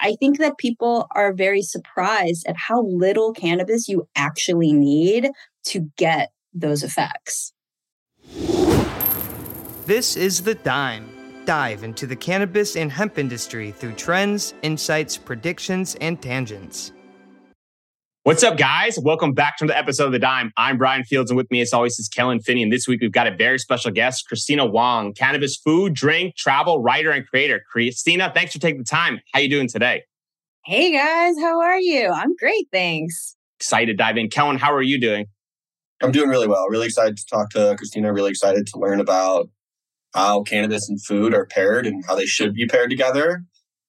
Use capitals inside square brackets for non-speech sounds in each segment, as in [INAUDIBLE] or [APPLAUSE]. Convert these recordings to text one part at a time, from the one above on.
I think that people are very surprised at how little cannabis you actually need to get those effects. This is The Dime. Dive into the cannabis and hemp industry through trends, insights, predictions, and tangents. What's up, guys? Welcome back to the episode of The Dime. I'm Brian Fields, and with me, as always, is Kellen Finney. And this week, we've got a very special guest, Christina Wong, cannabis food, drink, travel writer, and creator. Christina, thanks for taking the time. How you doing today? Hey, guys. How are you? I'm great, thanks. Excited to dive in. Kellen, how are you doing? I'm doing really well. Really excited to talk to Christina. Really excited to learn about how cannabis and food are paired and how they should be paired together.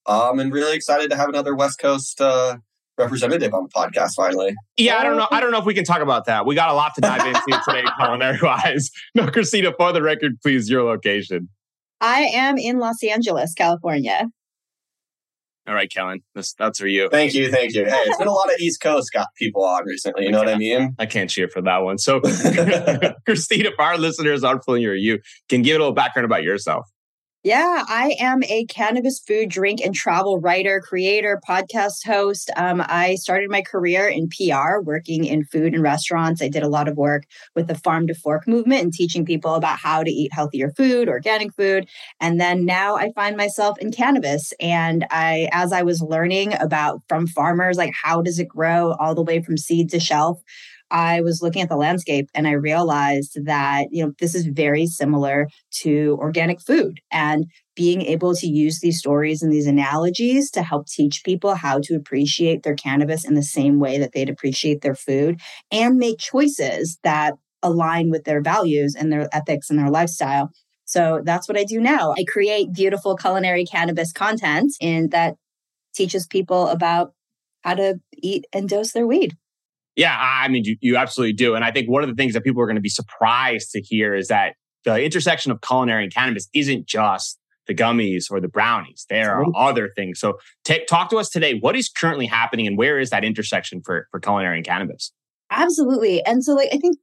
Um, and really excited to have another West Coast uh, representative on the podcast finally. Yeah, I don't know. I oh. don't know if we can talk about that. We got a lot to dive into [LAUGHS] today, culinary wise. No, Christina, for the record, please, your location. I am in Los Angeles, California. All right, Kellen, that's that's for you. Thank you, thank you. Hey, it's been a lot of East Coast got people on recently. You know what I mean? I can't cheer for that one. So, [LAUGHS] [LAUGHS] Christina, if our listeners aren't familiar with you, can give a little background about yourself. Yeah, I am a cannabis food, drink, and travel writer, creator, podcast host. Um, I started my career in PR, working in food and restaurants. I did a lot of work with the farm to fork movement and teaching people about how to eat healthier food, organic food. And then now I find myself in cannabis. And I, as I was learning about from farmers, like how does it grow all the way from seed to shelf, I was looking at the landscape and I realized that, you know, this is very similar to organic food and being able to use these stories and these analogies to help teach people how to appreciate their cannabis in the same way that they'd appreciate their food and make choices that align with their values and their ethics and their lifestyle. So that's what I do now. I create beautiful culinary cannabis content and that teaches people about how to eat and dose their weed. Yeah, I mean, you, you absolutely do. And I think one of the things that people are going to be surprised to hear is that the intersection of culinary and cannabis isn't just the gummies or the brownies. There are other things. So t- talk to us today. What is currently happening and where is that intersection for, for culinary and cannabis? Absolutely. And so like I think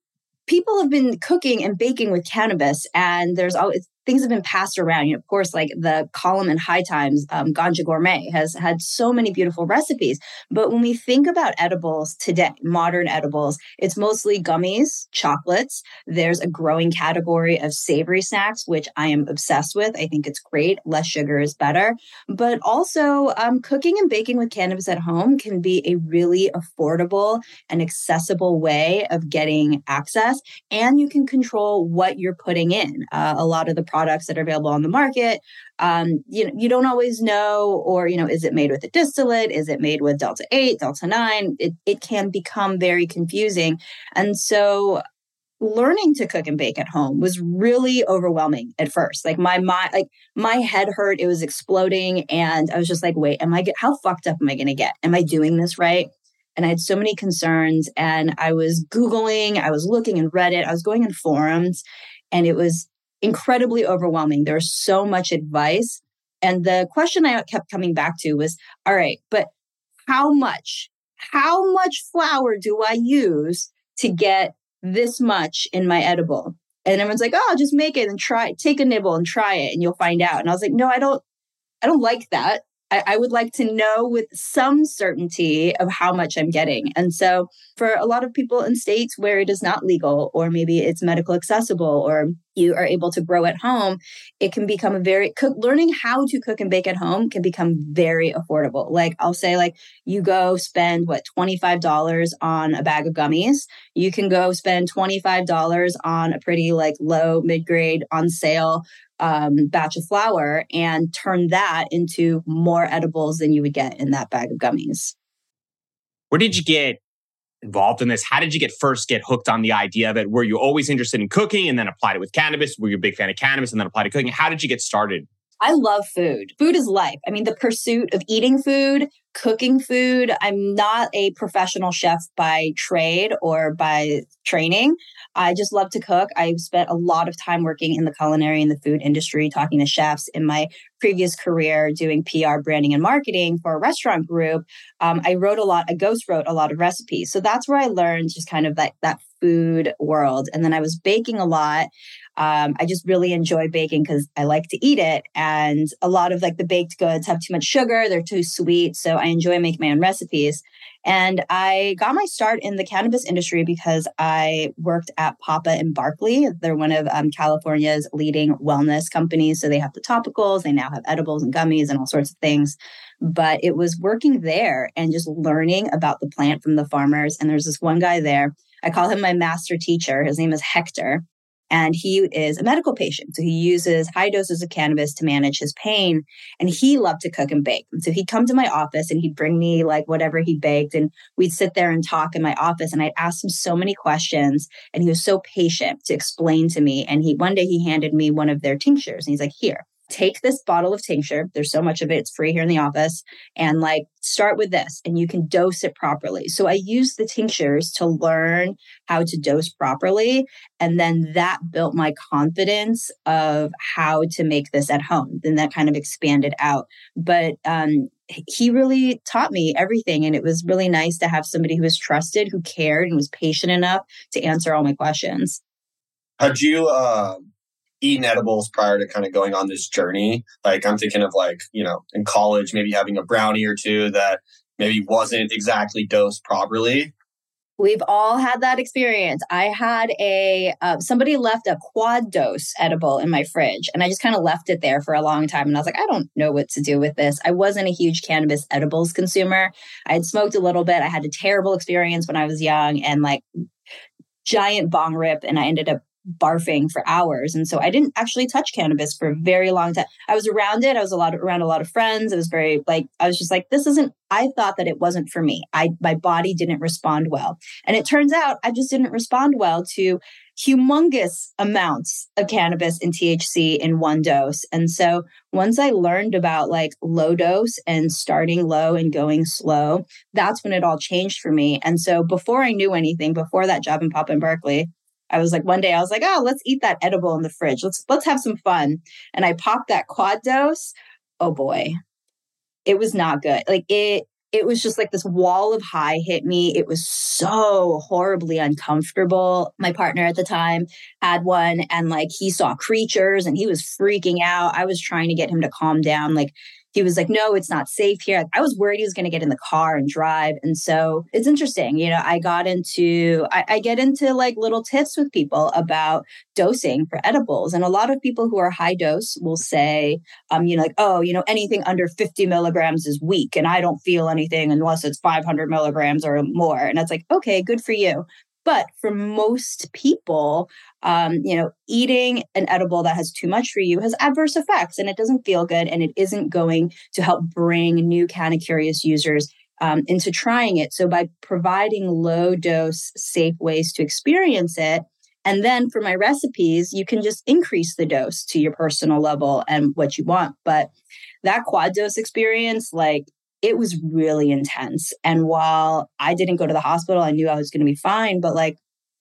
people have been cooking and baking with cannabis and there's always things have been passed around. You know, of course, like the column in High Times, um, Ganja Gourmet has had so many beautiful recipes. But when we think about edibles today, modern edibles, it's mostly gummies, chocolates. There's a growing category of savory snacks, which I am obsessed with. I think it's great. Less sugar is better. But also, um, cooking and baking with cannabis at home can be a really affordable and accessible way of getting access. And you can control what you're putting in. Uh, a lot of the products that are available on the market um, you know you don't always know or you know is it made with a distillate? Is it made with delta 8 delta 9 it, it can become very confusing. And so learning to cook and bake at home was really overwhelming at first. Like my mind like my head hurt it was exploding and i was just like wait am i get how fucked up am i going to get? Am i doing this right? And i had so many concerns and i was googling i was looking in reddit i was going in forums and it was incredibly overwhelming. There's so much advice. And the question I kept coming back to was all right, but how much, how much flower do I use to get this much in my edible? And everyone's like, oh, just make it and try, take a nibble and try it and you'll find out. And I was like, no, I don't, I don't like that. I, would like to know with some certainty of how much I'm getting. And so, for a lot of people in states where it is not legal, or maybe it's medical accessible, or you are able to grow at home, it can become a very cook. Learning how to cook and bake at home can become very affordable. Like I'll say, like you go spend what twenty five dollars on a bag of gummies. You can go spend twenty five dollars on a pretty like low mid grade on sale um, batch of flower and turn that into more edibles than you would get in that bag of gummies. Where did you get involved in this? How did you get first get hooked on the idea of it? Were you always interested in cooking and then applied it with cannabis? Were you a big fan of cannabis and then applied to cooking? How did you get started? I love food. Food is life. I mean, the pursuit of eating food, cooking food. I'm not a professional chef by trade or by training. I just love to cook. I've spent a lot of time working in the culinary and the food industry, talking to chefs in my previous career, doing PR, branding, and marketing for a restaurant group. Um, I wrote a lot, I ghost wrote a lot of recipes. So that's where I learned just kind of that, that food world. And then I was baking a lot. Um, I just really enjoy baking because I like to eat it. And a lot of like the baked goods have too much sugar, they're too sweet. So I enjoy making my own recipes. And I got my start in the cannabis industry because I worked at Papa and Barkley. They're one of um, California's leading wellness companies. So they have the topicals, they now have edibles and gummies and all sorts of things. But it was working there and just learning about the plant from the farmers. And there's this one guy there. I call him my master teacher. His name is Hector and he is a medical patient. So he uses high doses of cannabis to manage his pain. And he loved to cook and bake. And so he'd come to my office and he'd bring me like whatever he baked. And we'd sit there and talk in my office. And I'd ask him so many questions. And he was so patient to explain to me. And he one day he handed me one of their tinctures and he's like, here, take this bottle of tincture. There's so much of it. It's free here in the office. And like start with this and you can dose it properly. So I use the tinctures to learn how to dose properly. And then that built my confidence of how to make this at home. Then that kind of expanded out. But um, he really taught me everything. And it was really nice to have somebody who was trusted, who cared and was patient enough to answer all my questions. Had you uh, eaten edibles prior to kind of going on this journey. Like I'm thinking of like, you know, in college, maybe having a brownie or two that maybe wasn't exactly dosed properly. We've all had that experience. I had a uh, somebody left a quad dose edible in my fridge, and I just kind of left it there for a long time. And I was like, I don't know what to do with this. I wasn't a huge cannabis edibles consumer. I had smoked a little bit. I had a terrible experience when I was young, and like giant bong rip, and I ended up barfing for hours. And so I didn't actually touch cannabis for a very long time. I was around it. I was a lot of, around a lot of friends. It was very like I was just like this isn't I thought that it wasn't for me. I my body didn't respond well. And it turns out I just didn't respond well to humongous amounts of cannabis and THC in one dose. And so once I learned about like low dose and starting low and going slow, that's when it all changed for me. And so before I knew anything, before that job in Papa and Barkley, I was like one day I was like, oh, let's eat that edible in the fridge. Let's let's have some fun. And I popped that quad dose. Oh boy. It was not good. Like it it was just like this wall of high hit me. It was so horribly uncomfortable. My partner at the time had one and like he saw creatures and he was freaking out. I was trying to get him to calm down. Like he was like, no, it's not safe here. I was worried he was going to get in the car and drive. And so it's interesting. You know, I got into, I, I, get into like little tips with people about dosing for edibles. And a lot of people who are high dose will say, um, you know, like, oh, you know, anything under 50 milligrams is weak and I don't feel anything unless it's 500 milligrams or more. And it's like, okay, good for you. But for most people, um, you know, eating an edible that has too much for you has adverse effects and it doesn't feel good and it isn't going to help bring new Canna Curious users um, into trying it. So by providing low dose, safe ways to experience it, and then for my recipes, you can just increase the dose to your personal level and what you want. But that quad dose experience, like it was really intense. And while I didn't go to the hospital, I knew I was going to be fine. But like,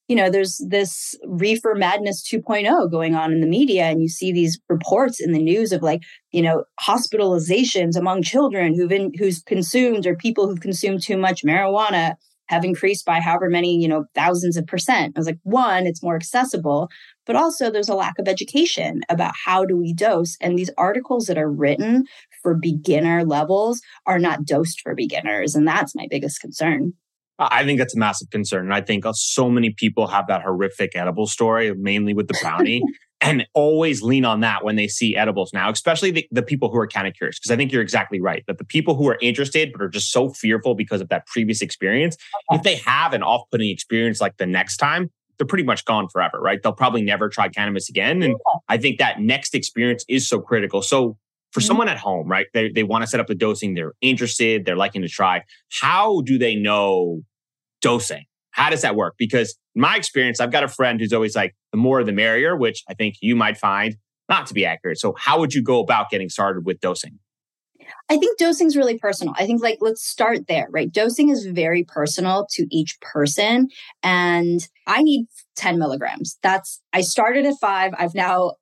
you know, there's this reefer madness 2.0 going on in the media, and you see these reports in the news of like, you know, hospitalizations among children who've been who's consumed or people who've consumed too much marijuana have increased by however many, you know, thousands of percent. I was like, one, it's more accessible, but also there's a lack of education about how do we dose. And these articles that are written for beginner levels are not dosed for beginners. And that's my biggest concern. I think that's a massive concern. And I think uh, so many people have that horrific edible story, mainly with the brownie, [LAUGHS] and always lean on that when they see edibles now, especially the, the people who are kind of curious. Because I think you're exactly right that the people who are interested but are just so fearful because of that previous experience, if they have an off putting experience like the next time, they're pretty much gone forever, right? They'll probably never try cannabis again. And I think that next experience is so critical. So for mm-hmm. someone at home, right? They, they want to set up the dosing. They're interested. They're liking to try. How do they know dosing? How does that work? Because in my experience, I've got a friend who's always like, the more the merrier, which I think you might find not to be accurate. So how would you go about getting started with dosing? I think dosing is really personal. I think like let's start there, right? Dosing is very personal to each person and I need 10 milligrams. That's I started at 5, I've now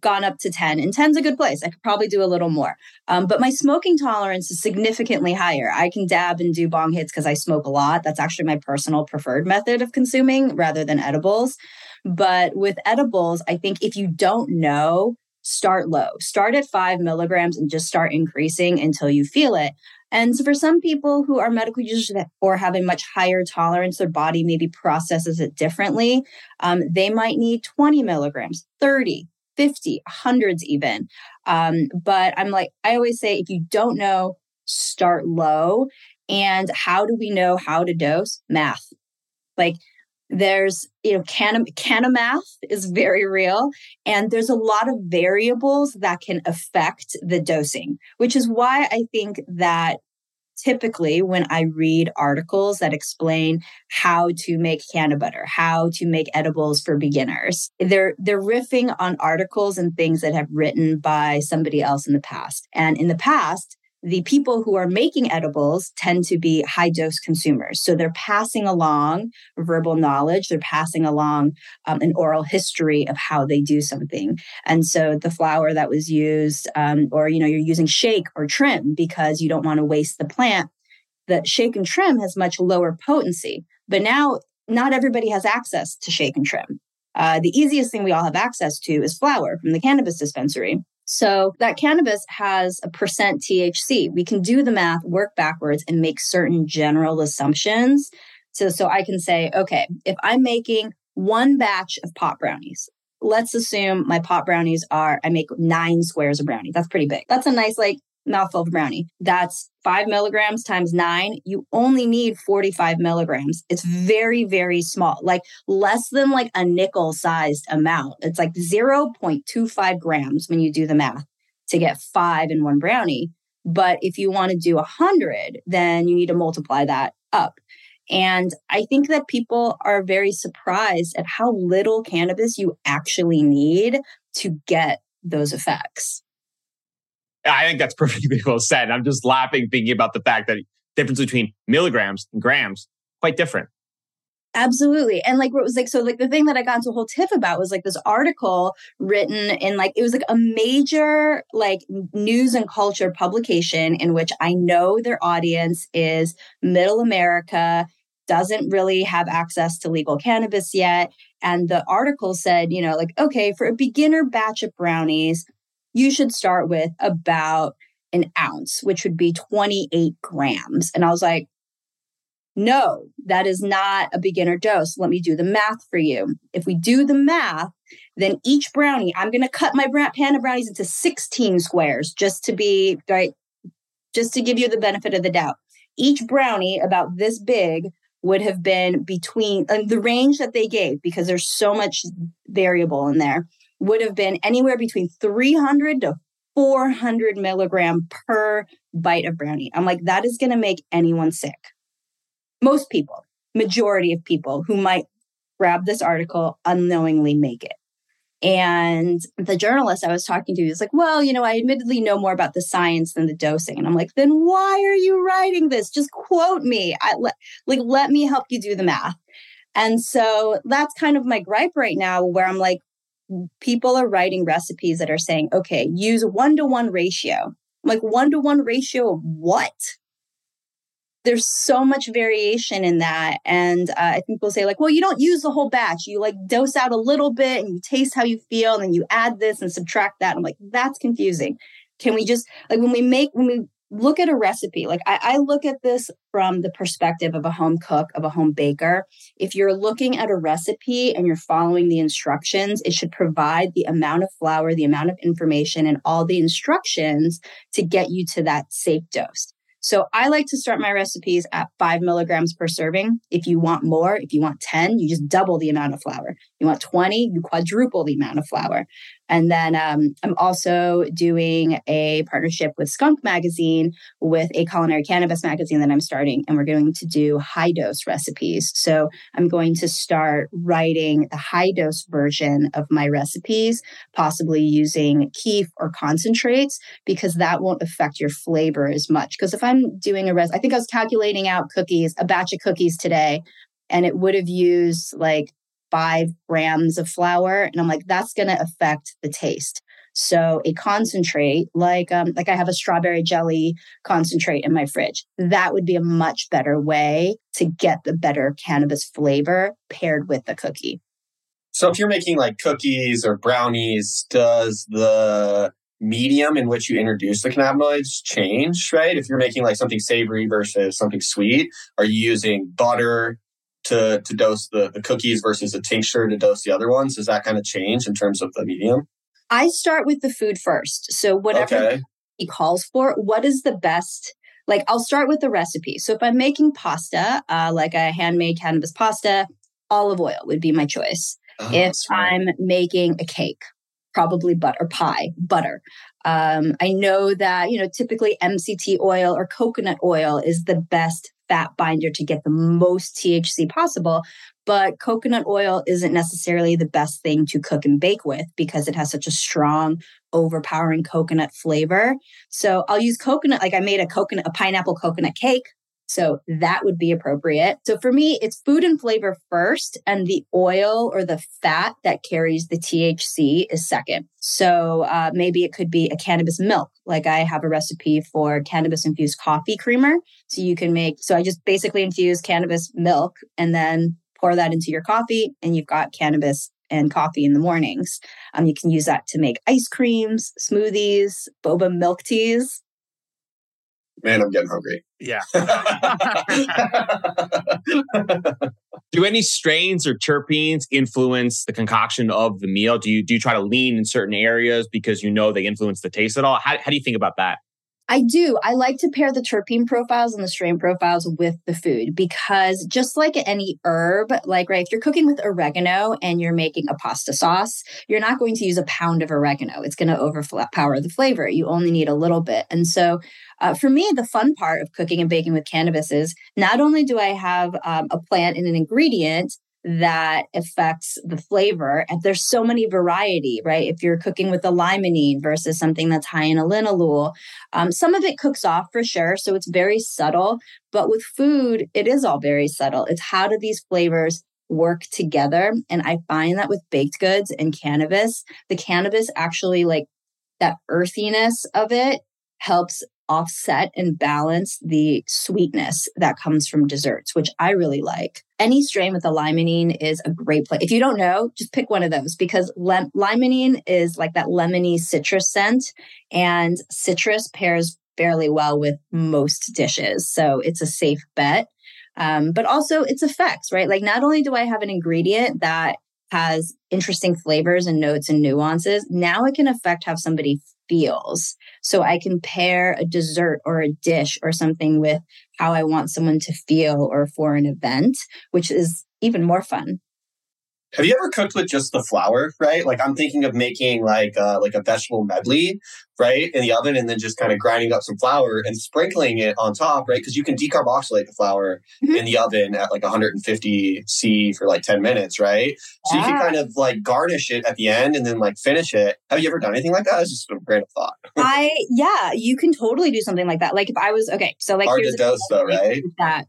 gone up to 10 and 10's a good place. I could probably do a little more. Um, but my smoking tolerance is significantly higher. I can dab and do bong hits cuz I smoke a lot. That's actually my personal preferred method of consuming rather than edibles. But with edibles, I think if you don't know start low. Start at five milligrams and just start increasing until you feel it. And so for some people who are medical users or have a much higher tolerance, their body maybe processes it differently. Um, they might need 20 milligrams, 30, 50, hundreds even. Um, but I'm like, I always say, if you don't know, start low. And how do we know how to dose? Math. Like there's, you know, can, math is very real. And there's a lot of variables that can affect the dosing, which is why I think that typically when I read articles that explain how to make canna butter, how to make edibles for beginners, they're they're riffing on articles and things that have written by somebody else in the past. And in the past, the people who are making edibles tend to be high dose consumers. So they're passing along verbal knowledge, they're passing along um, an oral history of how they do something. And so the flower that was used, um, or you know, you're using shake or trim because you don't want to waste the plant. The shake and trim has much lower potency, but now not everybody has access to shake and trim. Uh, the easiest thing we all have access to is flower from the cannabis dispensary. So that cannabis has a percent THC. We can do the math, work backwards, and make certain general assumptions. So, so I can say, okay, if I'm making one batch of pot brownies, let's assume my pot brownies are, I make nine squares of brownie. That's pretty big. That's a nice, like, mouthful of brownie. That's five milligrams times nine. You only need 45 milligrams. It's very, very small, like less than like a nickel sized amount. It's like 0.25 grams when you do the math to get five in one brownie. But if you want to do a hundred, then you need to multiply that up. And I think that people are very surprised at how little cannabis you actually need to get those effects. I think that's perfectly well said. I'm just laughing thinking about the fact that difference between milligrams and grams quite different. Absolutely. And like what was like so like the thing that I got into a whole tiff about was like this article written in like it was like a major like news and culture publication in which I know their audience is middle America doesn't really have access to legal cannabis yet and the article said, you know, like okay, for a beginner batch of brownies, you should start with about an ounce, which would be 28 grams. And I was like, no, that is not a beginner dose. Let me do the math for you. If we do the math, then each brownie, I'm going to cut my pan of brownies into 16 squares just to be right, just to give you the benefit of the doubt. Each brownie about this big would have been between the range that they gave because there's so much variable in there would have been anywhere between 300 to 400 milligram per bite of brownie. I'm like, that is going to make anyone sick. Most people, majority of people who might grab this article unknowingly make it. And the journalist I was talking to is like, well, you know, I admittedly know more about the science than the dosing. And I'm like, then why are you writing this? Just quote me. I, let, like, let me help you do the math. And so that's kind of my gripe right now, where I'm like, people are writing recipes that are saying, okay, use one to one ratio. Like, one to one ratio of what? There's so much variation in that. And uh, I think people say, like, well, you don't use the whole batch. You like dose out a little bit and you taste how you feel, and then you add this and subtract that. I'm like, that's confusing. Can we just, like, when we make, when we look at a recipe. Like I, I, look at this from the perspective of a home cook, of a home baker. If you're looking at a recipe and you're following the instructions, it should provide the amount of flower, the amount of information, and all the instructions to get you to that safe dose. So I like to start my recipes at five milligrams per serving. If you want more, if you want 10, you just double the amount of flower. You want 20, you quadruple the amount of flower. And then um, I'm also doing a partnership with Skunk Magazine with a culinary cannabis magazine that I'm starting. And we're going to do high dose recipes. So I'm going to start writing the high dose version of my recipes, possibly using kief or concentrates, because that won't affect your flavor as much. Because if I'm doing a res, I think I was calculating out cookies, a batch of cookies today, and it would have used like five grams of flower. And I'm like, that's going to affect the taste. So a concentrate, like um, like I have a strawberry jelly concentrate in my fridge, that would be a much better way to get the better cannabis flavor paired with the cookie. So if you're making like cookies or brownies, does the medium in which you introduce the cannabinoids change, right? If you're making like something savory versus something sweet, are you using butter, to to dose the, the cookies versus a tincture to dose the other ones? Does that kind of change in terms of the medium? I start with the food first. So whatever okay. he calls for, what is the best? Like I'll start with the recipe. So if I'm making pasta, uh, like a handmade cannabis pasta, olive oil would be my choice. Oh, if I'm making a cake, probably butter pie, butter. Um, I know that you know typically MCT oil or coconut oil is the best fat binder to get the most THC possible. But coconut oil isn't necessarily the best thing to cook and bake with because it has such a strong, overpowering coconut flavor. So I'll use coconut, like I made a coconut, a pineapple coconut cake so that would be appropriate. So for me, it's food and flavor first, and the oil or the fat that carries the THC is second. So uh, maybe it could be a cannabis milk. Like I have a recipe for cannabis infused coffee creamer. So you can make, so I just basically infuse cannabis milk and then pour that into your coffee, and you've got cannabis and coffee in the mornings. Um, you can use that to make ice creams, smoothies, boba milk teas. Man, I'm getting hungry. Yeah. [LAUGHS] do any strains or terpenes influence the concoction of the meal? Do you do you try to lean in certain areas because you know they influence the taste at all? How, how do you think about that? I do. I like to pair the terpene profiles and the strain profiles with the food because just like any herb, like, right, if you're cooking with oregano and you're making a pasta sauce, you're not going to use a pound of oregano. It's going to overpower the flavor. You only need a little bit. And so uh, for me, the fun part of cooking and baking with cannabis is not only do I have um, a plant and an ingredient that affects the flavor, and there's so many variety, right? If you're cooking with a limonene versus something that's high in a linalool, um, some of it cooks off for sure, so it's very subtle. But with food, it is all very subtle. It's how do these flavors work together? And I find that with baked goods and cannabis, the cannabis actually like that earthiness of it helps offset and balance the sweetness that comes from desserts, which I really like. Any strain with a limonene is a great play. If you don't know, just pick one of those because lem- limonene is like that lemony citrus scent, and citrus pairs fairly well with most dishes. So it's a safe bet. Um, but also its effects, right? Like not only do I have an ingredient that has interesting flavors and notes and nuances, now it can affect how somebody feels. So I can pair a dessert or a dish or something with how I want someone to feel or for an event, which is even more fun. Have you ever cooked with just the flower, right? Like I'm thinking of making like uh, like a vegetable medley, right, in the oven, and then just kind of grinding up some flower and sprinkling it on top, right? Because you can decarboxylate the flower mm-hmm. in the oven at like 150 C for like 10 minutes, right? So yeah. you can kind of like garnish it at the end and then like finish it. Have you ever done anything like that? It's just a random thought. [LAUGHS] I yeah, you can totally do something like that. Like if I was okay, so like hard to dose though, right? That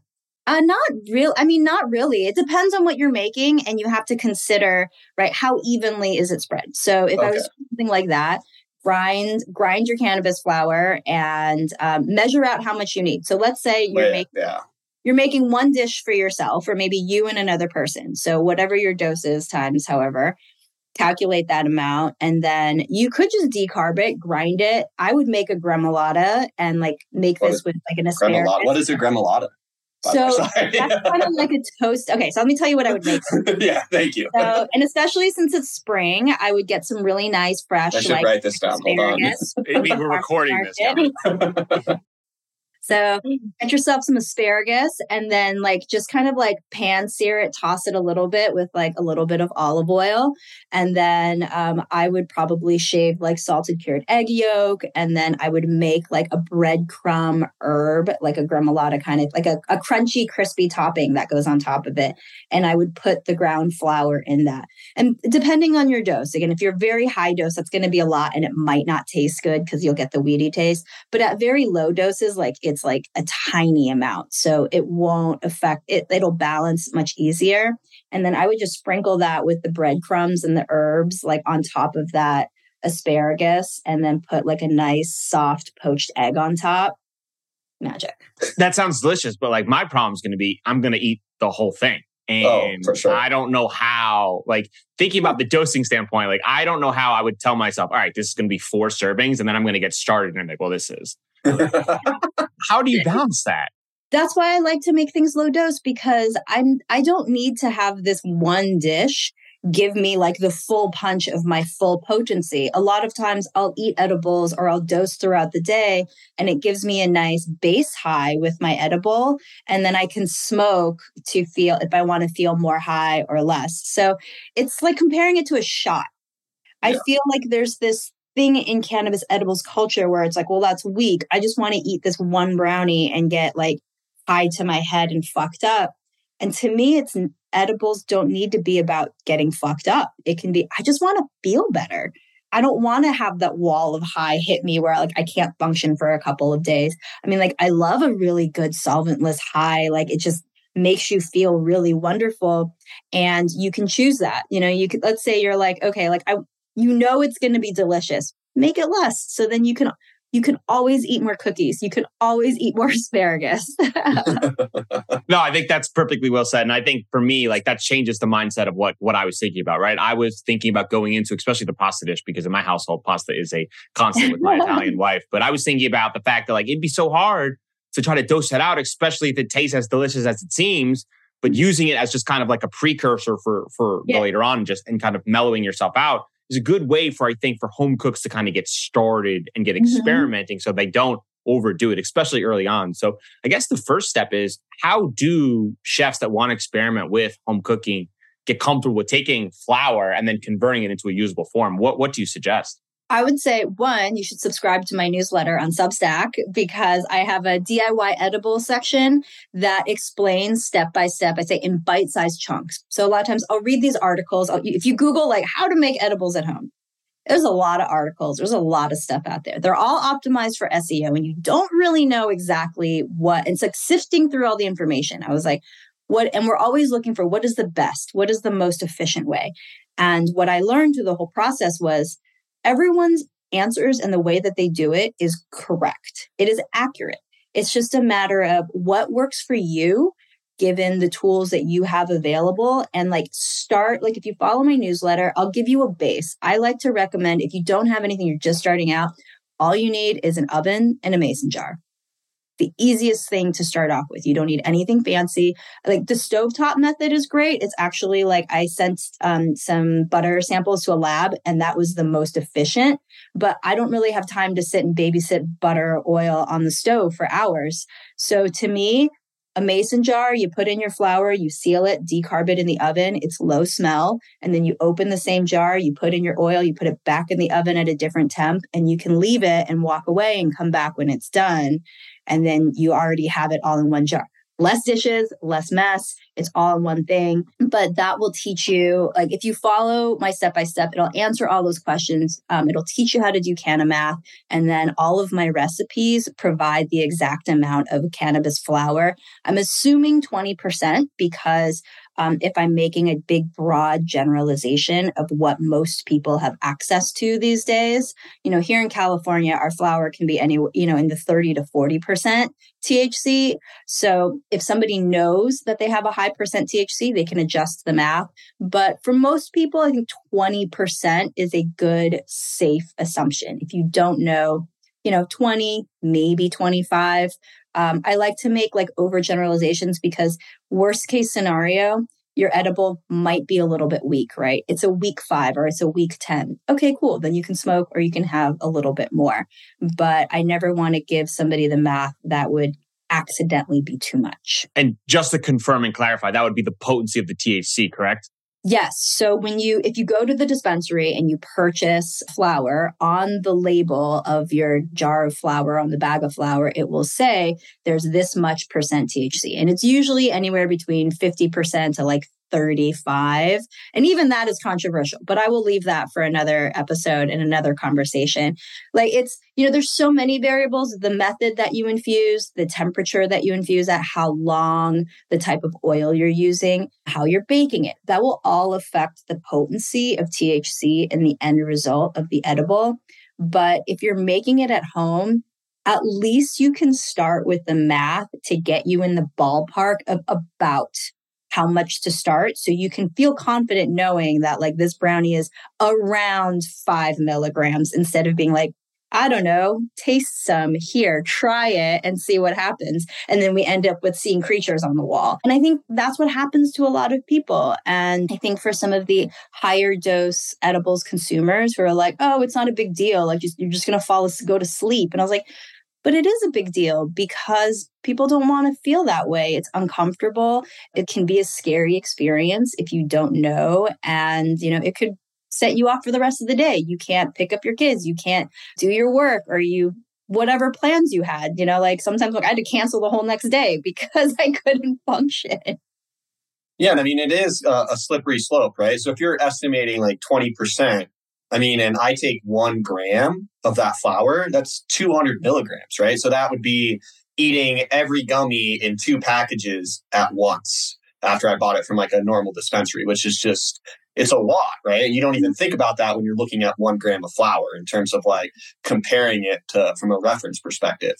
uh, not real. I mean, not really. It depends on what you're making, and you have to consider, right? How evenly is it spread? So, if okay. I was something like that, grind grind your cannabis flower and um, measure out how much you need. So, let's say you're Wait, making yeah. you're making one dish for yourself, or maybe you and another person. So, whatever your dose is times, however, calculate that amount, and then you could just decarb it, grind it. I would make a gremolata and like make what this with like an asparagus. What is a gremolata? So that's kind of [LAUGHS] like a toast. Okay, so let me tell you what I would make. [LAUGHS] yeah, thank you. So, and especially since it's spring, I would get some really nice fresh. I should like, write this down. Hold on. [LAUGHS] I mean, we're recording this. So get yourself some asparagus and then like just kind of like pan sear it, toss it a little bit with like a little bit of olive oil. And then um, I would probably shave like salted cured egg yolk. And then I would make like a breadcrumb herb, like a gremolata kind of like a, a crunchy, crispy topping that goes on top of it. And I would put the ground flower in that. And depending on your dose, again, if you're very high dose, that's going to be a lot and it might not taste good because you'll get the weedy taste. But at very low doses, like it's like a tiny amount. So it won't affect it, it'll balance much easier. And then I would just sprinkle that with the breadcrumbs and the herbs, like on top of that asparagus, and then put like a nice soft poached egg on top. Magic. That sounds delicious, but like my problem is going to be I'm going to eat the whole thing. Oh, And for sure. I don't know how, like thinking about the dosing standpoint, like I don't know how I would tell myself, all right, this is going to be four servings, and then I'm going to get started. And I'm like, well, this is. [LAUGHS] How do you balance that? That's why I like to make things low dose because I'm I don't need to have this one dish give me like the full punch of my full potency. A lot of times I'll eat edibles or I'll dose throughout the day and it gives me a nice base high with my edible and then I can smoke to feel if I want to feel more high or less. So it's like comparing it to a shot. I feel like there's this thing in cannabis edibles culture where it's like, well, that's weak. I just want to eat this one brownie and get like high to my head and fucked up. And to me, it's edibles don't need to be about getting fucked up. It can be, I just want to feel better. I don't want to have that wall of high hit me where like I can't function for a couple of days. I mean, like I love a really good solventless high. Like it just makes you feel really wonderful. And you can choose that. You know, you could let's say you're like, okay, like I you know it's gonna be delicious. Make it less. So then you can you can always eat more cookies. You can always eat more [LAUGHS] asparagus. [LAUGHS] No, I think that's perfectly well said. And I think for me, like that changes the mindset of what, what I was thinking about, right? I was thinking about going into, especially the pasta dish, because in my household, pasta is a constant with my [LAUGHS] Italian wife. But I was thinking about the fact that like it'd be so hard to try to dose that out, especially if it tastes as delicious as it seems, but mm-hmm. using it as just kind of like a precursor for, for Yeah. later on, just and kind of mellowing yourself out is a good way for, I think, for home cooks to kind of get started and get Mhm. experimenting so they don't overdo it, especially early on. So I guess the first step is how do chefs that want to experiment with home cooking get comfortable with taking flower and then converting it into a usable form? What what do you suggest? I would say one, you should subscribe to my newsletter on Substack because I have a DIY edible section that explains step by step. I say in bite sized chunks. So a lot of times I'll read these articles. I'll, if you Google like how to make edibles at home, there's a lot of articles. There's a lot of stuff out there. They're all optimized for SEO and you don't really know exactly what. It's like sifting through all the information. I was like, what, and we're always looking for what is the best, what is the most efficient way. And what I learned through the whole process was everyone's answers and the way that they do it is correct. It is accurate. It's just a matter of what works for you given the tools that you have available and like start like if you follow my newsletter, I'll give you a base. I like to recommend if you don't have anything you're just starting out, all you need is an oven and a mason jar. The easiest thing to start off with. You don't need anything fancy. Like the stovetop method is great. It's actually like I sent um, some butter samples to a lab and that was the most efficient. But I don't really have time to sit and babysit butter oil on the stove for hours. So to me, a mason jar, you put in your flower, you seal it, decarb it in the oven. It's low smell. And then you open the same jar, you put in your oil, you put it back in the oven at a different temp, and you can leave it and walk away and come back when it's done. And then you already have it all in one jar. Less dishes, less mess. It's all in one thing. But that will teach you, like, if you follow my step by step, it'll answer all those questions. Um, it'll teach you how to do canna math. And then all of my recipes provide the exact amount of cannabis flower. I'm assuming 20% because um, if I'm making a big, broad generalization of what most people have access to these days, you know, here in California, our flower can be any, you know, in the 30 to 40% THC. So if somebody knows that they have a high percent THC, they can adjust the math. But for most people, I think 20% is a good, safe assumption. If you don't know, you know, 20, maybe 25. Um, I like to make like overgeneralizations because worst case scenario, your edible might be a little bit weak, right? It's a weak five or it's a weak 10. Okay, cool. Then you can smoke or you can have a little bit more. But I never want to give somebody the math that would accidentally be too much. And just to confirm and clarify, that would be the potency of the THC, correct? Yes. So when you, if you go to the dispensary and you purchase flower on the label of your jar of flower, on the bag of flower, it will say there's this much percent THC. And it's usually anywhere between 50% to like 35. And even that is controversial, but I will leave that for another episode and another conversation. Like it's, you know, there's so many variables the method that you infuse, the temperature that you infuse at, how long, the type of oil you're using, how you're baking it. That will all affect the potency of THC and the end result of the edible. But if you're making it at home, at least you can start with the math to get you in the ballpark of about how much to start. So you can feel confident knowing that like this brownie is around five milligrams instead of being like, I don't know, taste some here, try it and see what happens. And then we end up with seeing creatures on the wall. And I think that's what happens to a lot of people. And I think for some of the higher dose edibles consumers who are like, oh, it's not a big deal. Like you're just going to fall, go to sleep. And I was like, but it is a big deal because people don't want to feel that way. It's uncomfortable. It can be a scary experience if you don't know. And, you know, it could set you off for the rest of the day. You can't pick up your kids. You can't do your work or you whatever plans you had. You know, like sometimes like I had to cancel the whole next day [LAUGHS] because I couldn't function. Yeah, and I mean it is a, a slippery slope, right? So if you're estimating like 20%, I mean, and I take one gram of that flower, that's 200 milligrams, right? So that would be eating every gummy in two packages at once after I bought it from like a normal dispensary, which is just, it's a lot, right? You don't even think about that when you're looking at one gram of flower in terms of like comparing it to, from a reference perspective.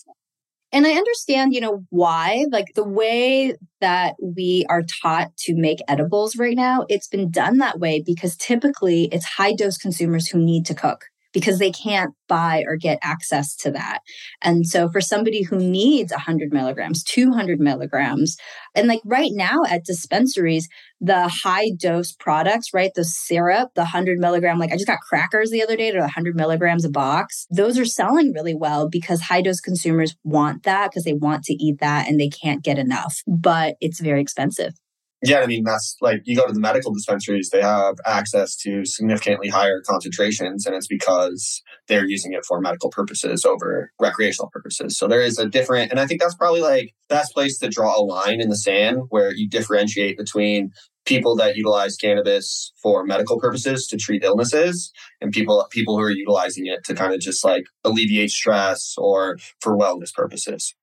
And I understand, you know, why, like the way that we are taught to make edibles right now, it's been done that way because typically it's high dose consumers who need to cook because they can't buy or get access to that. And so for somebody who needs 100 milligrams, 200 milligrams, and like right now at dispensaries, the high dose products, right? The syrup, the 100 milligram, like I just got crackers the other day to 100 milligrams a box. Those are selling really well because high dose consumers want that because they want to eat that and they can't get enough, but it's very expensive. Yeah, I mean, that's like you go to the medical dispensaries, they have access to significantly higher concentrations, and it's because they're using it for medical purposes over recreational purposes. So there is a different, and I think that's probably like best place to draw a line in the sand where you differentiate between people that utilize cannabis for medical purposes to treat illnesses and people people who are utilizing it to kind of just like alleviate stress or for wellness purposes.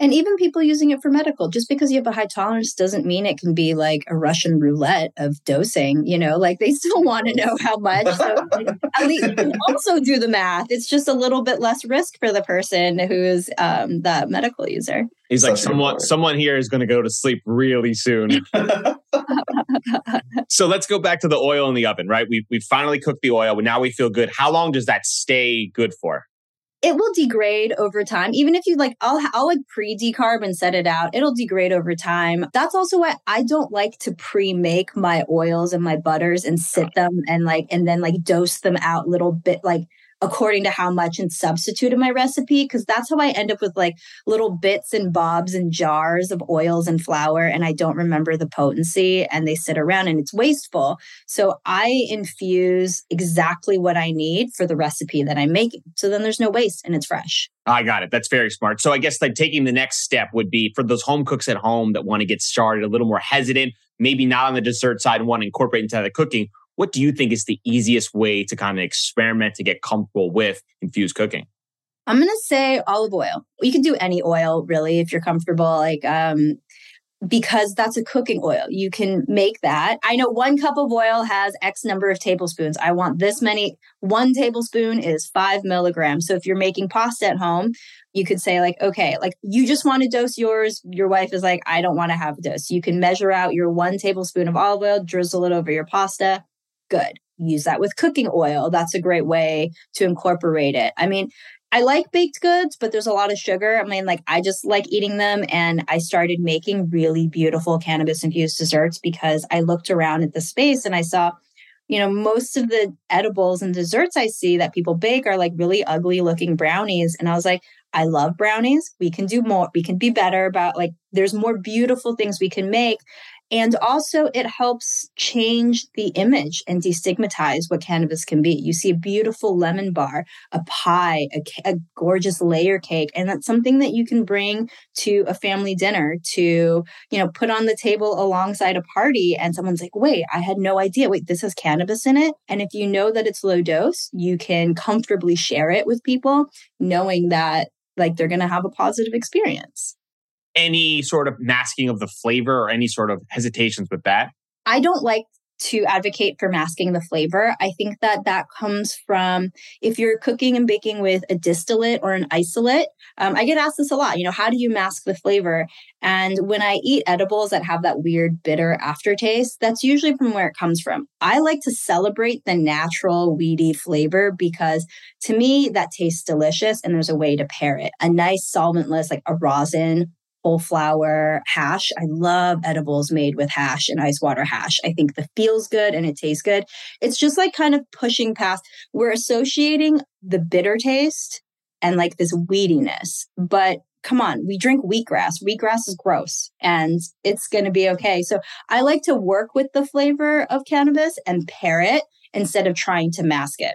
And even people using it for medical, just because you have a high tolerance doesn't mean it can be like a Russian roulette of dosing, you know, like they still want to know how much. So [LAUGHS] at least you can also do the math. It's just a little bit less risk for the person who's um, the medical user. He's like, someone, someone here is going to go to sleep really soon. [LAUGHS] so let's go back to the oil in the oven, right? We we finally cooked the oil. Now we feel good. How long does that stay good for? It will degrade over time. Even if you like, I'll, I'll like pre decarb and set it out. It'll degrade over time. That's also why I don't like to pre make my oils and my butters and sit them and like, and then like dose them out little bit like according to how much and substitute in my recipe because that's how I end up with like little bits and bobs and jars of oils and flower and I don't remember the potency and they sit around and it's wasteful. So I infuse exactly what I need for the recipe that I'm making. So then there's no waste and it's fresh. I got it. That's very smart. So I guess like taking the next step would be for those home cooks at home that want to get started a little more hesitant, maybe not on the dessert side and want to incorporate into the cooking what do you think is the easiest way to kind of experiment to get comfortable with infused cooking? I'm going to say olive oil. You can do any oil really if you're comfortable. Like, um, because that's a cooking oil. You can make that. I know one cup of oil has X number of tablespoons. I want this many. One tablespoon is five milligrams. So if you're making pasta at home, you could say, like, okay, like you just want to dose yours. Your wife is like, I don't want to have a dose. You can measure out your one tablespoon of olive oil, drizzle it over your pasta good. Use that with cooking oil. That's a great way to incorporate it. I mean, I like baked goods, but there's a lot of sugar. I mean, like, I just like eating them. And I started making really beautiful cannabis infused desserts because I looked around at the space and I saw, you know, most of the edibles and desserts I see that people bake are like really ugly looking brownies. And I was like, I love brownies. We can do more. We can be better about like, there's more beautiful things we can make. And also, it helps change the image and destigmatize what cannabis can be. You see a beautiful lemon bar, a pie, a, a, gorgeous layer cake, and that's something that you can bring to a family dinner to, you know, put on the table alongside a party. And someone's like, wait, I had no idea. Wait, this has cannabis in it. And if you know that it's low dose, you can comfortably share it with people, knowing that like they're going to have a positive experience any sort of masking of the flavor or any sort of hesitations with that? I don't like to advocate for masking the flavor. I think that that comes from if you're cooking and baking with a distillate or an isolate. Um, I get asked this a lot. You know, how do you mask the flavor? And when I eat edibles that have that weird bitter aftertaste, that's usually from where it comes from. I like to celebrate the natural weedy flavor because to me, that tastes delicious and there's a way to pair it. A nice solventless, like a rosin whole flower hash. I love edibles made with hash and ice water hash. I think the feels good and it tastes good. It's just like kind of pushing past, we're associating the bitter taste and like this weediness. But come on, we drink wheatgrass. Wheatgrass is gross and it's going to be okay. So I like to work with the flavor of cannabis and pair it instead of trying to mask it.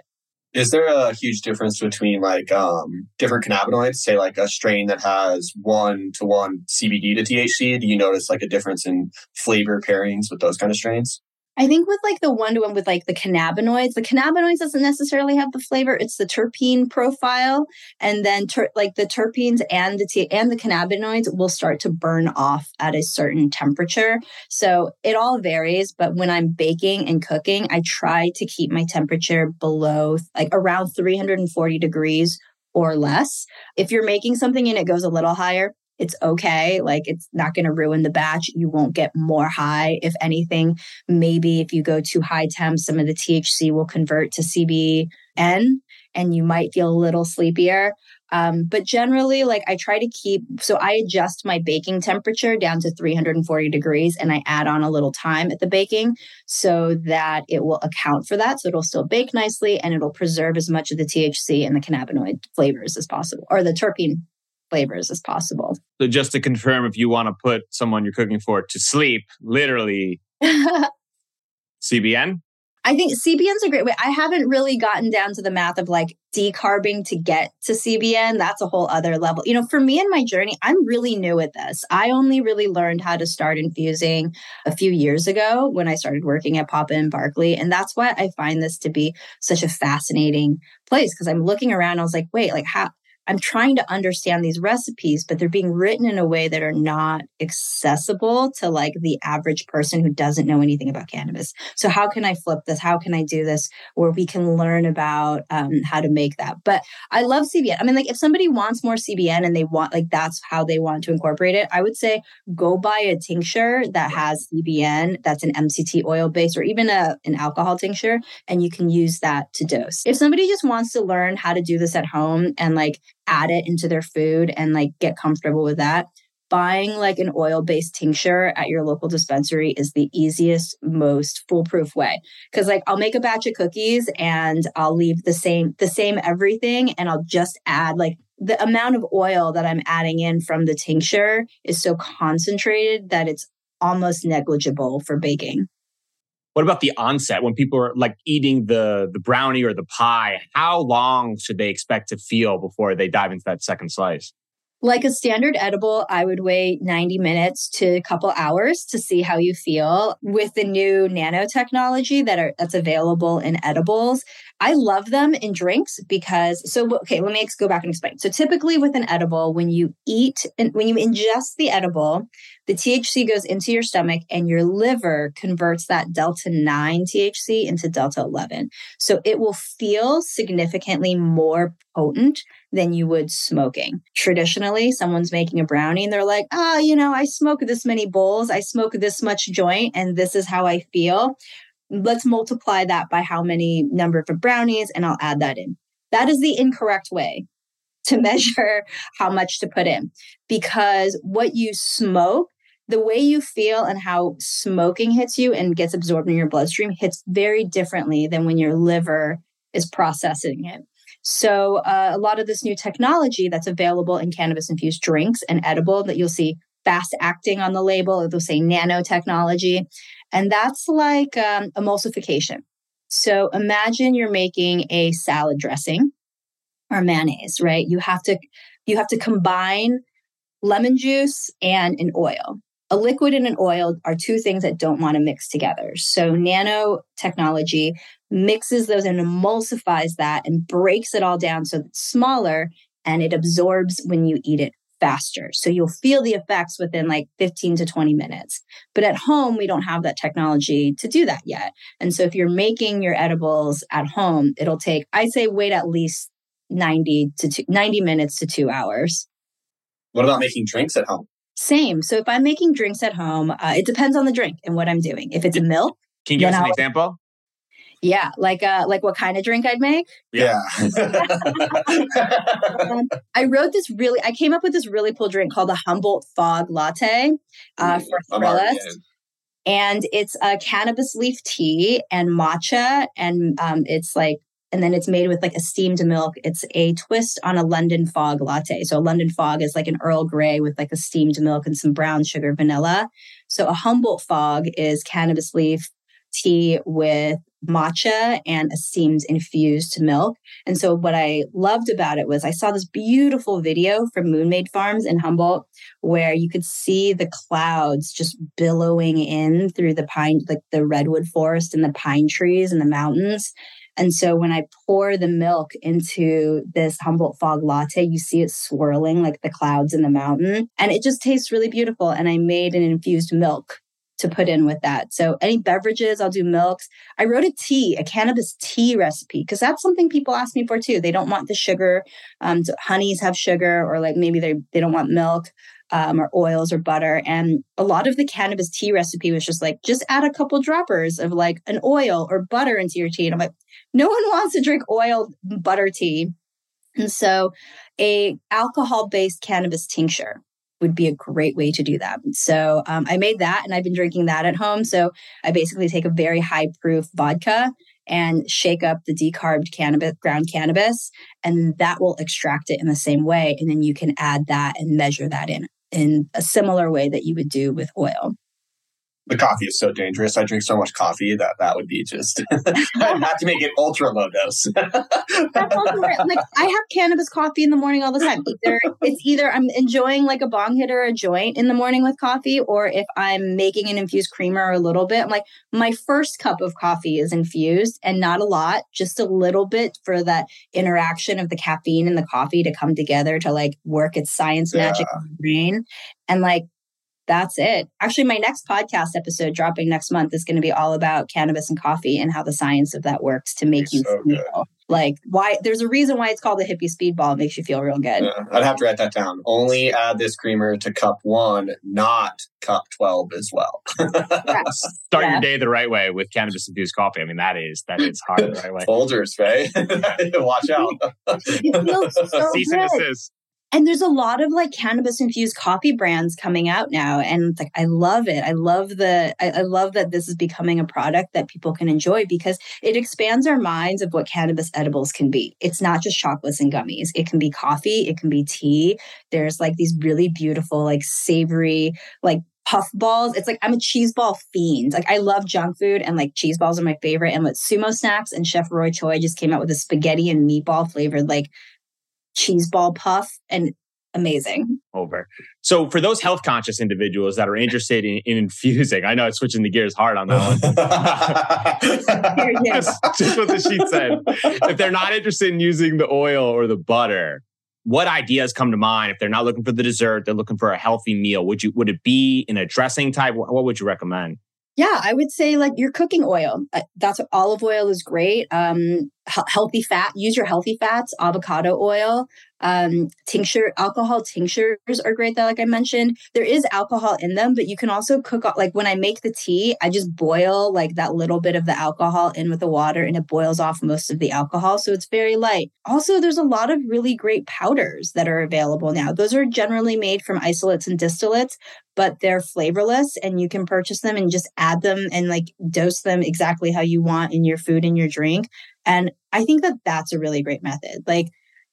Is there a huge difference between like um, different cannabinoids? Say like a strain that has one to one CBD to THC. Do you notice like a difference in flavor pairings with those kind of strains? I think with like the one to one with like the cannabinoids, the cannabinoids doesn't necessarily have the flavor. It's the terpene profile, and then ter- like the terpenes and the t- and the cannabinoids will start to burn off at a certain temperature. So it all varies. But when I'm baking and cooking, I try to keep my temperature below like around 340 degrees or less. If you're making something and it goes a little higher, it's okay. Like it's not going to ruin the batch. You won't get more high. If anything, maybe if you go too high temps, some of the THC will convert to CBN and you might feel a little sleepier. Um, but generally, like I try to keep, so I adjust my baking temperature down to 340 degrees and I add on a little time at the baking so that it will account for that. So it'll still bake nicely and it'll preserve as much of the THC and the cannabinoid flavors as possible or the terpene flavors as possible. So just to confirm, if you want to put someone you're cooking for to sleep, literally [LAUGHS] CBN? I think CBN's a great way. I haven't really gotten down to the math of like decarbing to get to CBN. That's a whole other level. You know, for me in my journey, I'm really new at this. I only really learned how to start infusing a few years ago when I started working at Papa and Barkley. And that's why I find this to be such a fascinating place because I'm looking around. I was like, wait, like how I'm trying to understand these recipes, but they're being written in a way that are not accessible to like the average person who doesn't know anything about cannabis. So how can I flip this? How can I do this where we can learn about um, how to make that? But I love CBN. I mean, like if somebody wants more CBN and they want like that's how they want to incorporate it, I would say go buy a tincture that has CBN that's an MCT oil base or even a an alcohol tincture, and you can use that to dose. If somebody just wants to learn how to do this at home and like add it into their food and like get comfortable with that. Buying like an oil based tincture at your local dispensary is the easiest, most foolproof way. Cause like I'll make a batch of cookies and I'll leave the same, the same everything and I'll just add like the amount of oil that I'm adding in from the tincture is so concentrated that it's almost negligible for baking. What about the onset when people are like eating the the brownie or the pie? How long should they expect to feel before they dive into that second slice? Like a standard edible, I would wait 90 minutes to a couple hours to see how you feel. With the new nanotechnology that are that's available in edibles, I love them in drinks because so okay, let me go back and explain. So typically with an edible, when you eat and when you ingest the edible, the THC goes into your stomach and your liver converts that delta 9 THC into delta 11. So it will feel significantly more potent than you would smoking. Traditionally, someone's making a brownie and they're like, oh, you know, I smoke this many bowls, I smoke this much joint, and this is how I feel. Let's multiply that by how many number of brownies and I'll add that in. That is the incorrect way to [LAUGHS] measure how much to put in because what you smoke the way you feel and how smoking hits you and gets absorbed in your bloodstream hits very differently than when your liver is processing it. So, uh, a lot of this new technology that's available in cannabis infused drinks and edible that you'll see fast acting on the label, they'll say nanotechnology, and that's like um, emulsification. So, imagine you're making a salad dressing or mayonnaise, right? You have to you have to combine lemon juice and an oil a liquid and an oil are two things that don't want to mix together. So nanotechnology mixes those and emulsifies that and breaks it all down so it's smaller and it absorbs when you eat it faster. So you'll feel the effects within like 15 to 20 minutes. But at home, we don't have that technology to do that yet. And so if you're making your edibles at home, it'll take, I'd say wait at least 90 to two, 90 minutes to two hours. What about making drinks at home? Same. So if I'm making drinks at home, uh, it depends on the drink and what I'm doing. If it's a milk, can you give us an I'll, example? Yeah, like uh, like what kind of drink I'd make? Yeah. [LAUGHS] um, I wrote this really. I came up with this really cool drink called the Humboldt Fog Latte uh, for Thrillist. And it's a cannabis leaf tea and matcha, and um, it's like and then it's made with like a steamed milk. It's a twist on a London fog latte. So a London fog is like an Earl Grey with like a steamed milk and some brown sugar vanilla. So a Humboldt fog is cannabis leaf tea with matcha and a steamed infused milk. And so what I loved about it was I saw this beautiful video from Moonmade Farms in Humboldt where you could see the clouds just billowing in through the pine like the redwood forest and the pine trees and the mountains and so when I pour the milk into this Humboldt fog latte, you see it swirling like the clouds in the mountain. And it just tastes really beautiful. And I made an infused milk to put in with that. So any beverages, I'll do milks. I wrote a tea, a cannabis tea recipe, because that's something people ask me for too. They don't want the sugar. Um, so honeys have sugar, or like maybe they they don't want milk um, or oils or butter. And a lot of the cannabis tea recipe was just like, just add a couple droppers of like an oil or butter into your tea. And I'm like, no one wants to drink oil butter tea. And so a alcohol based cannabis tincture would be a great way to do that. So um, I made that and I've been drinking that at home. So I basically take a very high proof vodka and shake up the decarbed cannabis, ground cannabis, and that will extract it in the same way. And then you can add that and measure that in in a similar way that you would do with oil the coffee is so dangerous. I drink so much coffee that that would be just. [LAUGHS] I'd have to make it ultra low dose. That's. [LAUGHS] Like I have cannabis coffee in the morning all the time. Either it's either I'm enjoying like a bong hit or a joint in the morning with coffee, or if I'm making an infused creamer a little bit. I'm like my first cup of coffee is infused and not a lot, just a little bit for that interaction of the caffeine and the coffee to come together to like work its science magic yeah. in the brain. And like that's it. Actually, my next podcast episode dropping next month is going to be all about cannabis and coffee and how the science of that works to make you so feel good. like why there's a reason why it's called the hippie speedball. It makes you feel real good. Yeah, I'd have to write that down. Only add this creamer to cup one, not cup 12 as well. [LAUGHS] Start yeah. your day the right way with cannabis infused coffee. I mean, that is, that is hard the right way. Folgers, right? [LAUGHS] Watch out. it feels [LAUGHS] so Cease good. and desist and there's a lot of like cannabis infused coffee brands coming out now and like i love it i love the I, I, love that this is becoming a product that people can enjoy because it expands our minds of what cannabis edibles can be it's not just chocolates and gummies it can be coffee it can be tea there's like these really beautiful like savory like puff balls. It's like I'm a cheese ball fiend. Like I love junk food and like cheese balls are my favorite. And with Sumo Snacks and Chef Roy Choi just came out with a spaghetti and meatball flavored like cheese ball puff and amazing. Over. So for those health conscious individuals that are interested in, in infusing, I know it's switching the gears hard on that one. [LAUGHS] just, [LAUGHS] just what the sheet said. If they're not interested in using the oil or the butter, what ideas come to mind if they're not looking for the dessert, they're looking for a healthy meal? Would you would it be in a dressing type? What would you recommend? Yeah, I would say like your cooking oil. Uh, that's olive oil is great. Um, healthy fat. Use your healthy fats, avocado oil, um, tincture, alcohol tinctures are great. That, like I mentioned, there is alcohol in them, but you can also cook. Like when I make the tea, I just boil like that little bit of the alcohol in with the water, and it boils off most of the alcohol, so it's very light. Also, there's a lot of really great powders that are available now. Those are generally made from isolates and distillates, but they're flavorless, and you can purchase them and just add them and like dose them exactly how you want in your food and your drink. And I think that that's a really great method. Like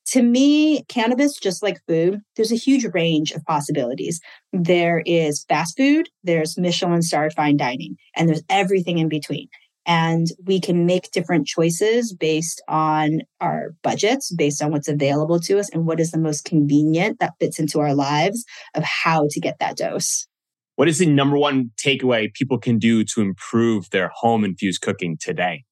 to me, cannabis, just like food, there's a huge range of possibilities. There is fast food, there's Michelin starred fine dining, and there's everything in between. And we can make different choices based on our budgets, based on what's available to us, and what is the most convenient that fits into our lives of how to get that dose. What is the number one takeaway people can do to improve their home infused cooking today?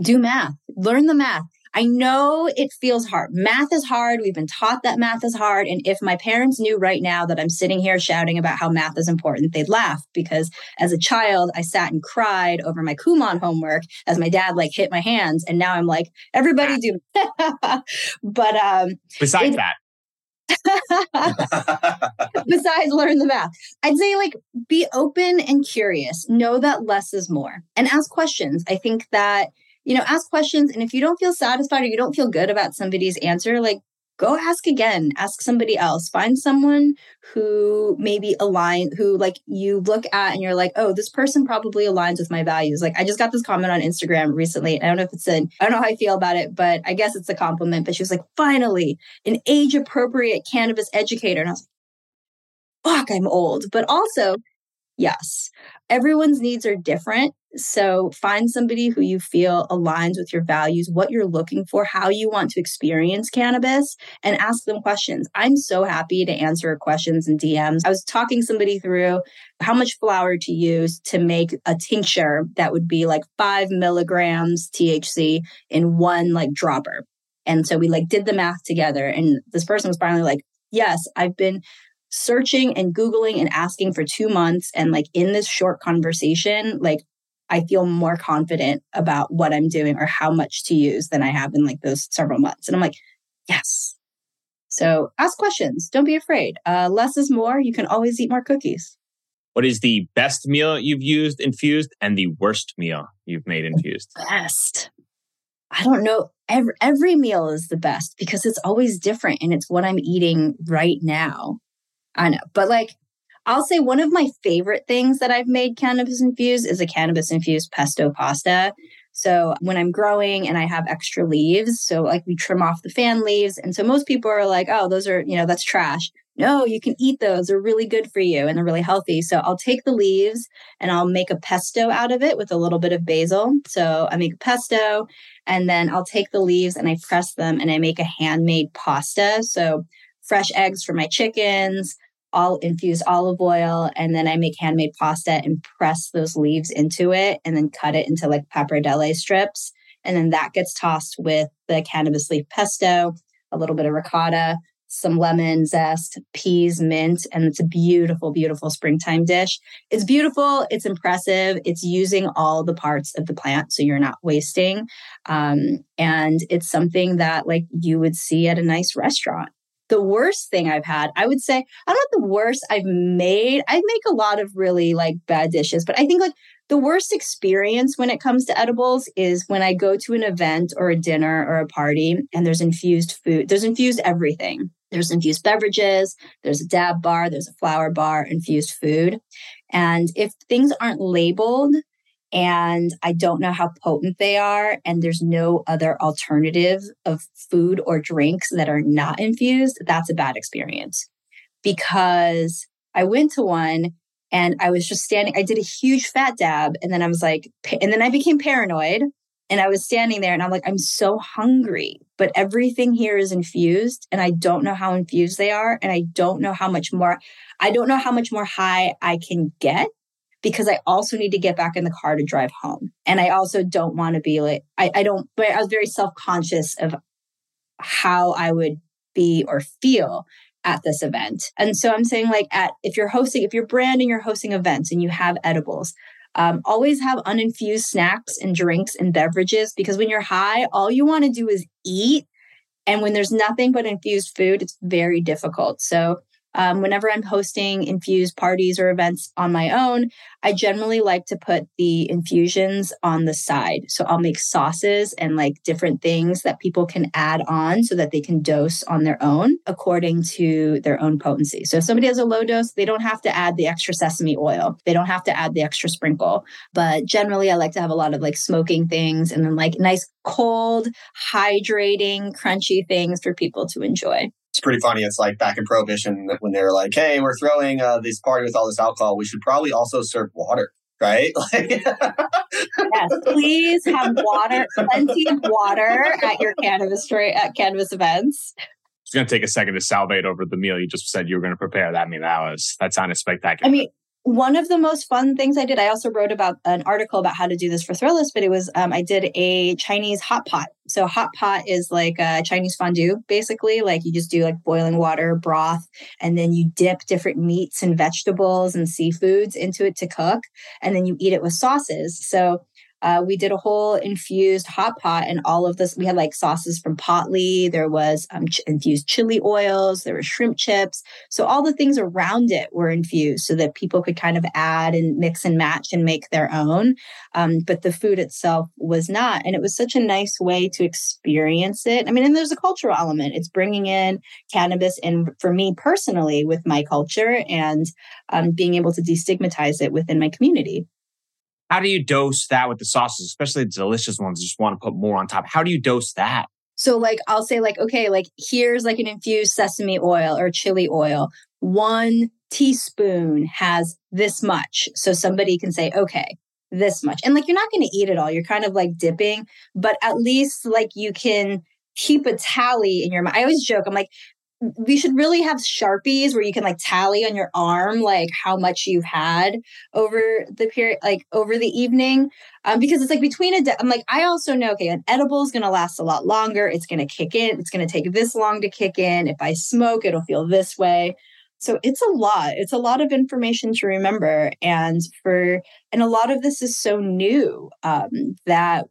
Do math, learn the math. I know it feels hard. Math is hard. We've been taught that math is hard. And if my parents knew right now that I'm sitting here shouting about how math is important, they'd laugh because as a child, I sat and cried over my Kumon homework as my dad like hit my hands. And now I'm like, everybody do. [LAUGHS] but um besides it, that. [LAUGHS] besides learn the math i'd say like be open and curious know that less is more and ask questions i think that you know, ask questions. And if you don't feel satisfied or you don't feel good about somebody's answer, like go ask again, ask somebody else, find someone who maybe align, who like you look at and you're like, oh, this person probably aligns with my values. Like I just got this comment on Instagram recently. I don't know if it's an, I don't know how I feel about it, but I guess it's a compliment. But she was like, finally, an age appropriate cannabis educator. And I was like, fuck, I'm old. But also, yes, everyone's needs are different. So find somebody who you feel aligns with your values, what you're looking for, how you want to experience cannabis, and ask them questions. I'm so happy to answer questions and DMs. I was talking somebody through how much flower to use to make a tincture that would be like five milligrams THC in one like dropper. And so we like did the math together. And this person was finally like, Yes, I've been searching and Googling and asking for two months. And like in this short conversation, like I feel more confident about what I'm doing or how much to use than I have in like those several months. And I'm like, yes. So ask questions. Don't be afraid. Uh, less is more. You can always eat more cookies. What is the best meal you've used infused and the worst meal you've made infused? Best. I don't know. Every, every meal is the best because it's always different and it's what I'm eating right now. I know. But like I'll say one of my favorite things that I've made cannabis infused is a cannabis infused pesto pasta. So when I'm growing and I have extra leaves, so like we trim off the fan leaves. And so most people are like, oh, those are, you know, that's trash. No, you can eat those. They're really good for you and they're really healthy. So I'll take the leaves and I'll make a pesto out of it with a little bit of basil. So I make a pesto and then I'll take the leaves and I press them and I make a handmade pasta. So fresh eggs for my chickens, all infused olive oil and then I make handmade pasta and press those leaves into it and then cut it into like pappardelle strips. And then that gets tossed with the cannabis leaf pesto, a little bit of ricotta, some lemon zest, peas, mint, and it's a beautiful, beautiful springtime dish. It's beautiful, it's impressive, it's using all the parts of the plant, so you're not wasting. Um, and it's something that like you would see at a nice restaurant the worst thing I've had, I would say, I don't know the worst I've made. I make a lot of really like bad dishes, but I think like the worst experience when it comes to edibles is when I go to an event or a dinner or a party and there's infused food. There's infused everything. There's infused beverages, there's a dab bar, there's a flower bar, infused food. And if things aren't labeled, and I don't know how potent they are. And there's no other alternative of food or drinks that are not infused. That's a bad experience because I went to one and I was just standing. I did a huge fat dab and then I was like, and then I became paranoid and I was standing there and I'm like, I'm so hungry, but everything here is infused and I don't know how infused they are. And I don't know how much more, I don't know how much more high I can get because I also need to get back in the car to drive home. And I also don't want to be like, I, I don't, but I was very self conscious of how I would be or feel at this event. And so I'm saying, like, at if you're hosting, if you're branding, you're hosting events and you have edibles, Um, always have uninfused snacks and drinks and beverages because when you're high, all you want to do is eat. And when there's nothing but infused food, it's very difficult. So um, whenever I'm hosting infused parties or events on my own, I generally like to put the infusions on the side. So I'll make sauces and like different things that people can add on so that they can dose on their own according to their own potency. So if somebody has a low dose, they don't have to add the extra sesame oil, they don't have to add the extra sprinkle. But generally, I like to have a lot of like smoking things and then like nice, cold, hydrating, crunchy things for people to enjoy it's pretty funny. It's like back in Prohibition when they were like, "Hey, we're throwing uh, this party with all this alcohol. We should probably also serve water." Right? [LAUGHS] yes, please have water, plenty of water at your cannabis at cannabis events. It's going to take a second to salivate over the meal you just said you were going to prepare. That I mean, that was that sounded spectacular. I mean, one of the most fun things I did, I also wrote about an article about how to do this for Thrillist, but it was um, I did a Chinese hot pot. So hot pot is like a Chinese fondue, basically. Like you just do like boiling water, broth, and then you dip different meats and vegetables and seafoods into it to cook, and then you eat it with sauces. So uh, we did a whole infused hot pot and all of this. We had like sauces from Potli. There was um, ch- infused chili oils. There were shrimp chips. So all the things around it were infused so that people could kind of add and mix and match and make their own. Um, but the food itself was not. And it was such a nice way to experience it. I mean, and there's a cultural element. It's bringing in cannabis and for me personally with my culture and um, being able to destigmatize it within my community how do you dose that with the sauces, especially the delicious ones? Just want to put more on top. How do you dose that? So, like, I'll say, like, okay, like, here's like an infused sesame oil or chili oil. One teaspoon has this much. So somebody can say, okay, this much. And like, you're not going to eat it all. You're kind of like dipping, but at least like you can keep a tally in your mind. I always joke, I'm like, we should really have sharpies where you can like tally on your arm like how much you've had over the period like over the evening. Um, because it's like between a de- i'm like i also know okay an edible is going to last a lot longer. It's going to kick in it's going to take this long to kick in. If i smoke it'll feel this way. So it's a lot. It's a lot of information to remember. And for and a lot of this is so new um, that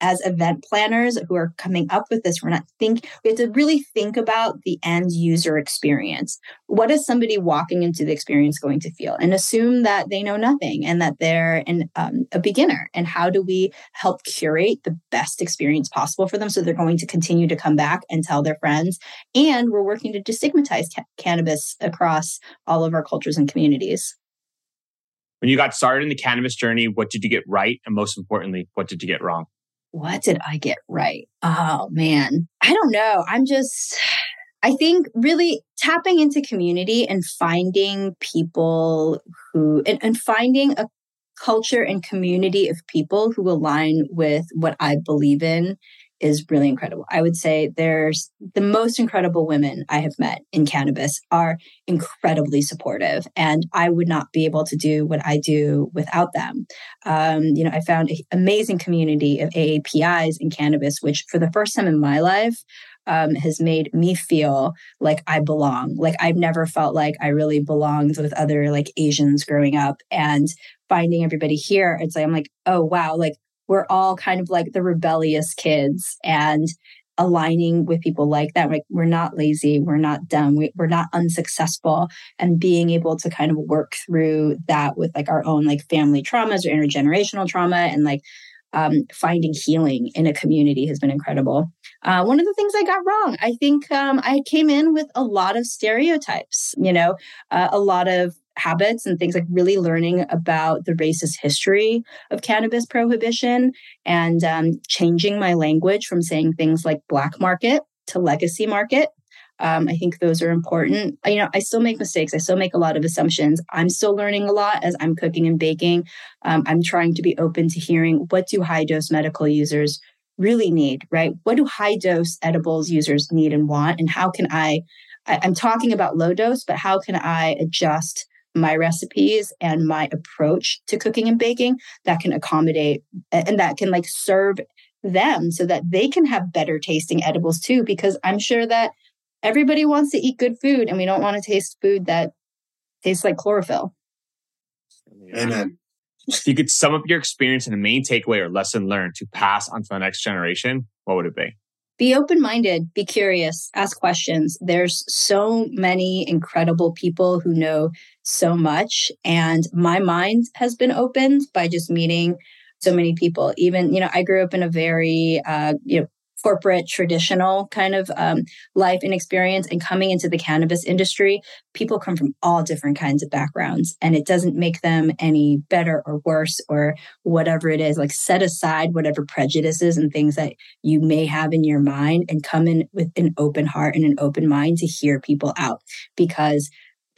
as event planners who are coming up with this, we're not think we have to really think about the end user experience. What is somebody walking into the experience going to feel, and assume that they know nothing and that they're an, um, a beginner? And how do we help curate the best experience possible for them so they're going to continue to come back and tell their friends? And we're working to destigmatize ca- cannabis across all of our cultures and communities. When you got started in the cannabis journey, what did you get right? And most importantly, what did you get wrong? What did I get right? Oh man, I don't know. I'm just, I think really tapping into community and finding people who, and, and finding a culture and community of people who align with what I believe in is really incredible. I would say there's the most incredible women I have met in cannabis are incredibly supportive, and I would not be able to do what I do without them. Um, you know, I found an amazing community of AAPIs in cannabis, which for the first time in my life um, has made me feel like I belong. Like I've never felt like I really belonged with other like Asians growing up, and finding everybody here, it's like I'm like, oh wow, like we're all kind of like the rebellious kids and aligning with people like that. Like we're not lazy, we're not dumb, we, we're not unsuccessful, and being able to kind of work through that with like our own like family traumas or intergenerational trauma and like um, finding healing in a community has been incredible. Uh, one of the things I got wrong, I think um, I came in with a lot of stereotypes, you know, uh, a lot of habits and things like really learning about the racist history of cannabis prohibition and um, changing my language from saying things like black market to legacy market. Um, I think those are important. You know, I still make mistakes. I still make a lot of assumptions. I'm still learning a lot as I'm cooking and baking. Um, I'm trying to be open to hearing what do high dose medical users really need, right? What do high dose edibles users need and want? And how can I, I I'm talking about low dose, but how can I adjust my recipes and my approach to cooking and baking that can accommodate and that can like serve them so that they can have better tasting edibles too because i'm sure that everybody wants to eat good food and we don't want to taste food that tastes like chlorophyll. Amen. If you could sum up your experience in a main takeaway or lesson learned to pass on to the next generation, what would it be? Be open minded, be curious, ask questions. There's so many incredible people who know so much. And my mind has been opened by just meeting so many people. Even, you know, I grew up in a very, uh, you know, corporate traditional kind of um, life and experience and coming into the cannabis industry people come from all different kinds of backgrounds and it doesn't make them any better or worse or whatever it is. Like set aside whatever prejudices and things that you may have in your mind and come in with an open heart and an open mind to hear people out because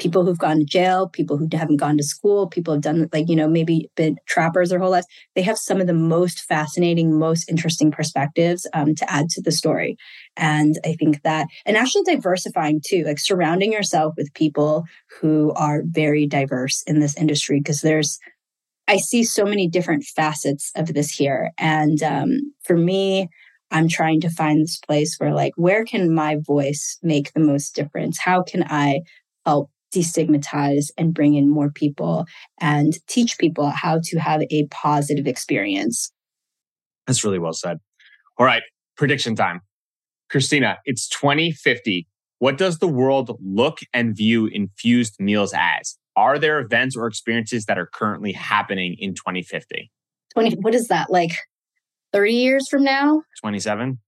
people who've gone to jail, people who haven't gone to school, people have done like, you know, maybe been trappers their whole lives. They have some of the most fascinating, most interesting perspectives um, to add to the story. And I think that, and actually diversifying too, like surrounding yourself with people who are very diverse in this industry, because there's, I see so many different facets of this here. And um, for me, I'm trying to find this place where, like, where can my voice make the most difference? How can I help destigmatize and bring in more people and teach people how to have a positive experience. That's really well said. All right, prediction time. Christina, it's 2050. What does the world look and view infused meals as? Are there events or experiences that are currently happening in 2050? 20 what is that like 30 years from now 27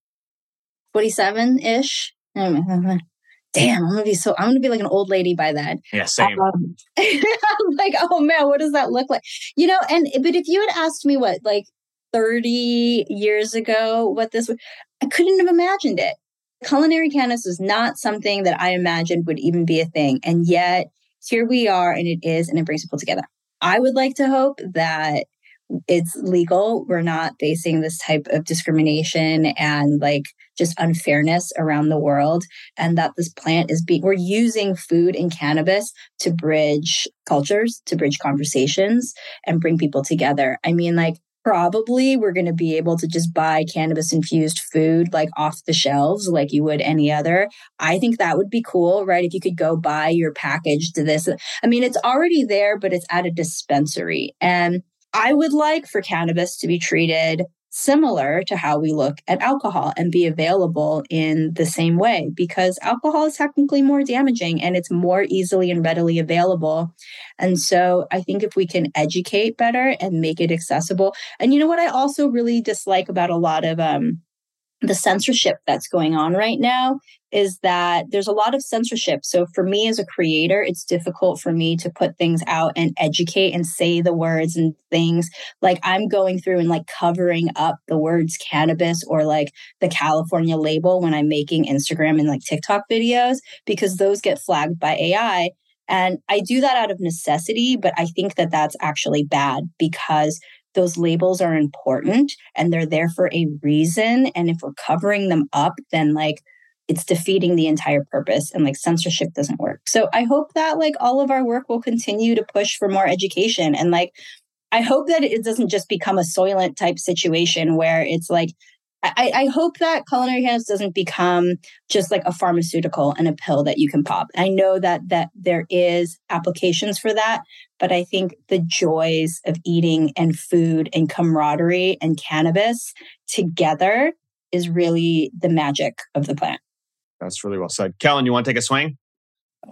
27-ish [LAUGHS] damn, I'm gonna be so I'm gonna be like an old lady by then. Yeah, same. Um, [LAUGHS] I'm like, oh man, what does that look like? You know, and but if you had asked me what like 30 years ago what this would, I couldn't have imagined it. Culinary cannabis is not something that I imagined would even be a thing. And yet here we are and it is and it brings people together. I would like to hope that it's legal. We're not facing this type of discrimination and like just unfairness around the world. And that this plant is being, we're using food and cannabis to bridge cultures, to bridge conversations and bring people together. I mean, like, probably we're going to be able to just buy cannabis infused food like off the shelves like you would any other i think that would be cool right if you could go buy your package to this i mean it's already there but it's at a dispensary and I would like for cannabis to be treated similar to how we look at alcohol and be available in the same way because alcohol is technically more damaging and it's more easily and readily available. And so I think if we can educate better and make it accessible. And you know what I also really dislike about a lot of um the censorship that's going on right now is that there's a lot of censorship. So for me as a creator, it's difficult for me to put things out and educate and say the words and things like I'm going through and like covering up the words cannabis or like the California label when I'm making Instagram and like TikTok videos because those get flagged by AI. And I do that out of necessity, but I think that that's actually bad because those labels are important and they're there for a reason. And if we're covering them up, then like it's defeating the entire purpose and like censorship doesn't work. So I hope that like all of our work will continue to push for more education and like I hope that it doesn't just become a soylent type situation where it's like I, I, hope that culinary cannabis doesn't become just like a pharmaceutical and a pill that you can pop. I know that that there is applications for that, but I think the joys of eating and food and camaraderie and cannabis together is really the magic of the plant. That's really well said. Kellen, you want to take a swing?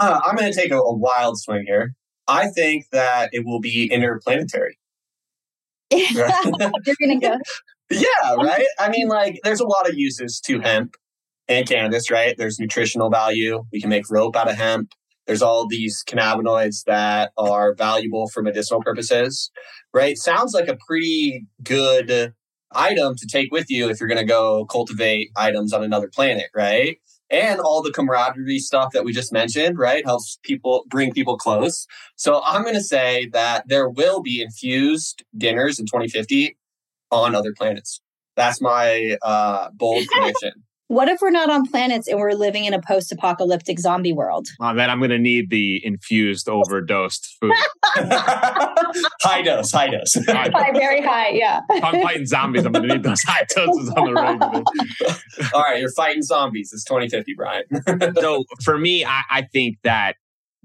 Uh, I'm going to take a, a wild swing here. I think that it will be interplanetary. [LAUGHS] You're going to go. [LAUGHS] Yeah, right. I mean, like, there's a lot of uses to hemp and cannabis, right? There's nutritional value. We can make rope out of hemp. There's all these cannabinoids that are valuable for medicinal purposes, right? Sounds like a pretty good item to take with you if you're going to go cultivate items on another planet, right? And all the camaraderie stuff that we just mentioned, right? Helps people bring people close. So I'm going to say that there will be infused dinners in 2050 on other planets. That's my uh, bold [LAUGHS] prediction. What if we're not on planets and we're living in a post-apocalyptic zombie world? Oh, then I'm going to need the infused, overdosed food. [LAUGHS] [LAUGHS] high dose, high dose. high, very high, yeah. If I'm fighting zombies. I'm going to need those high doses on the regular. All right, you're fighting zombies. It's 2050, Brian. so for me, I, I think that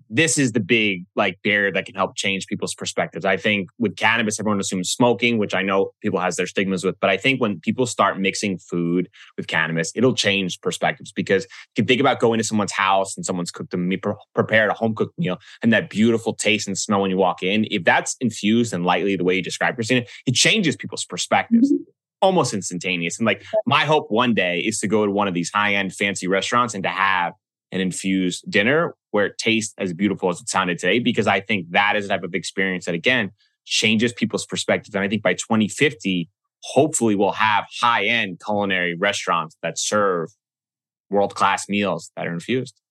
this is the big like barrier that can help change people's perspectives. I think with cannabis, everyone assumes smoking, which I know people has their stigmas with, but I think when people start mixing food with cannabis, it'll change perspectives because you can think about going to someone's house and someone's cooked a me prepared a home cooked meal and that beautiful taste and smell when you walk in. If that's infused and lightly the way you describe Christina, it changes people's perspectives. Mm-hmm. Almost instantaneous. And like my hope one day is to go to one of these high end fancy restaurants and to have an infused dinner where it tastes as beautiful as it sounded today, because I think that is a type of experience that, again, changes people's perspectives. And I think by 2050, hopefully we'll have high end culinary restaurants that serve world class meals that are infused.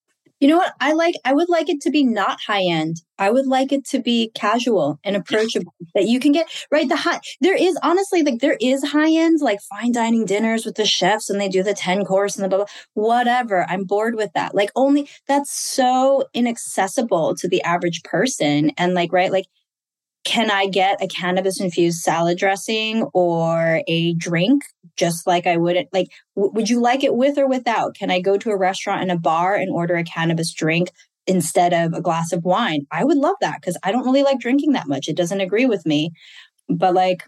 You know what? I like, I would like it to be not high end. I would like it to be casual and approachable that you can get right. The high, there is honestly like, there is high end, like fine dining dinners with the chefs and they do the 10 course and the blah, blah, whatever. I'm bored with that. Like, only that's so inaccessible to the average person. And like, right, like, can I get a cannabis infused salad dressing or a drink just like I would like w- would you like it with or without? Can I go to a restaurant and a bar and order a cannabis drink instead of a glass of wine? I would love that cuz I don't really like drinking that much. It doesn't agree with me. But like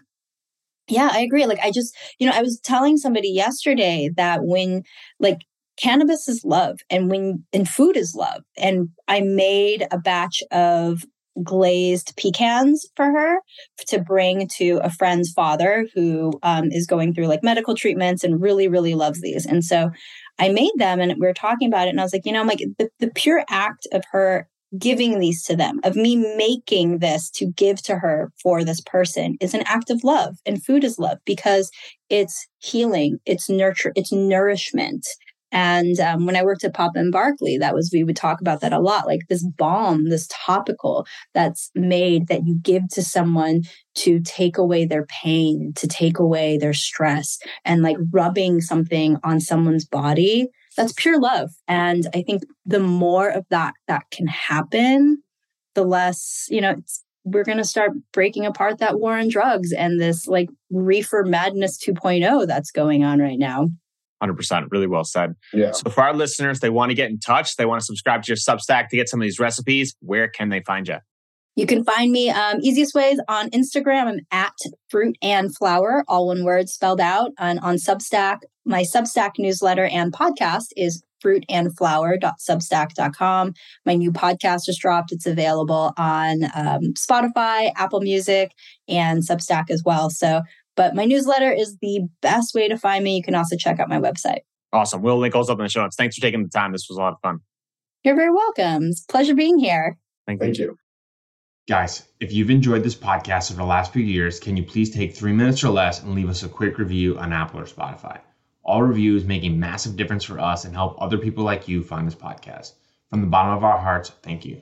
yeah, I agree. Like I just, you know, I was telling somebody yesterday that when like cannabis is love and when and food is love and i made a batch of glazed pecans for her to bring to a friend's father who um, is going through like medical treatments and really, really loves these. And so I made them and we were talking about it. And I was like, you know, I'm like the, the pure act of her giving these to them, of me making this to give to her for this person is an act of love. And food is love because it's healing, it's nurture, it's nourishment. And um, when I worked at Papa and Barkley, that was, we would talk about that a lot like this balm, this topical that's made that you give to someone to take away their pain, to take away their stress, and like rubbing something on someone's body. That's pure love. And I think the more of that that can happen, the less, you know, we're going to start breaking apart that war on drugs and this like reefer madness 2.0 that's going on right now. 100%. Really well said. Yeah. So for our listeners, they want to get in touch, they want to subscribe to your Substack to get some of these recipes. Where can they find you? You can find me um, easiest ways on Instagram. I'm at fruit and flower, all one word spelled out. And on Substack, my Substack newsletter and podcast is fruitandflower.substack.com. My new podcast just dropped. It's available on um, Spotify, Apple Music, and Substack as well. So but my newsletter is the best way to find me. You can also check out my website. Awesome. We'll link those up in the show notes. Thanks for taking the time. This was a lot of fun. You're very welcome. It's pleasure being here. Thank, Thank you. you. Guys, if you've enjoyed this podcast over the last few years, can you please take three minutes or less and leave us a quick review on Apple or Spotify? All reviews make a massive difference for us and help other people like you find this podcast. From the bottom of our hearts, thank you.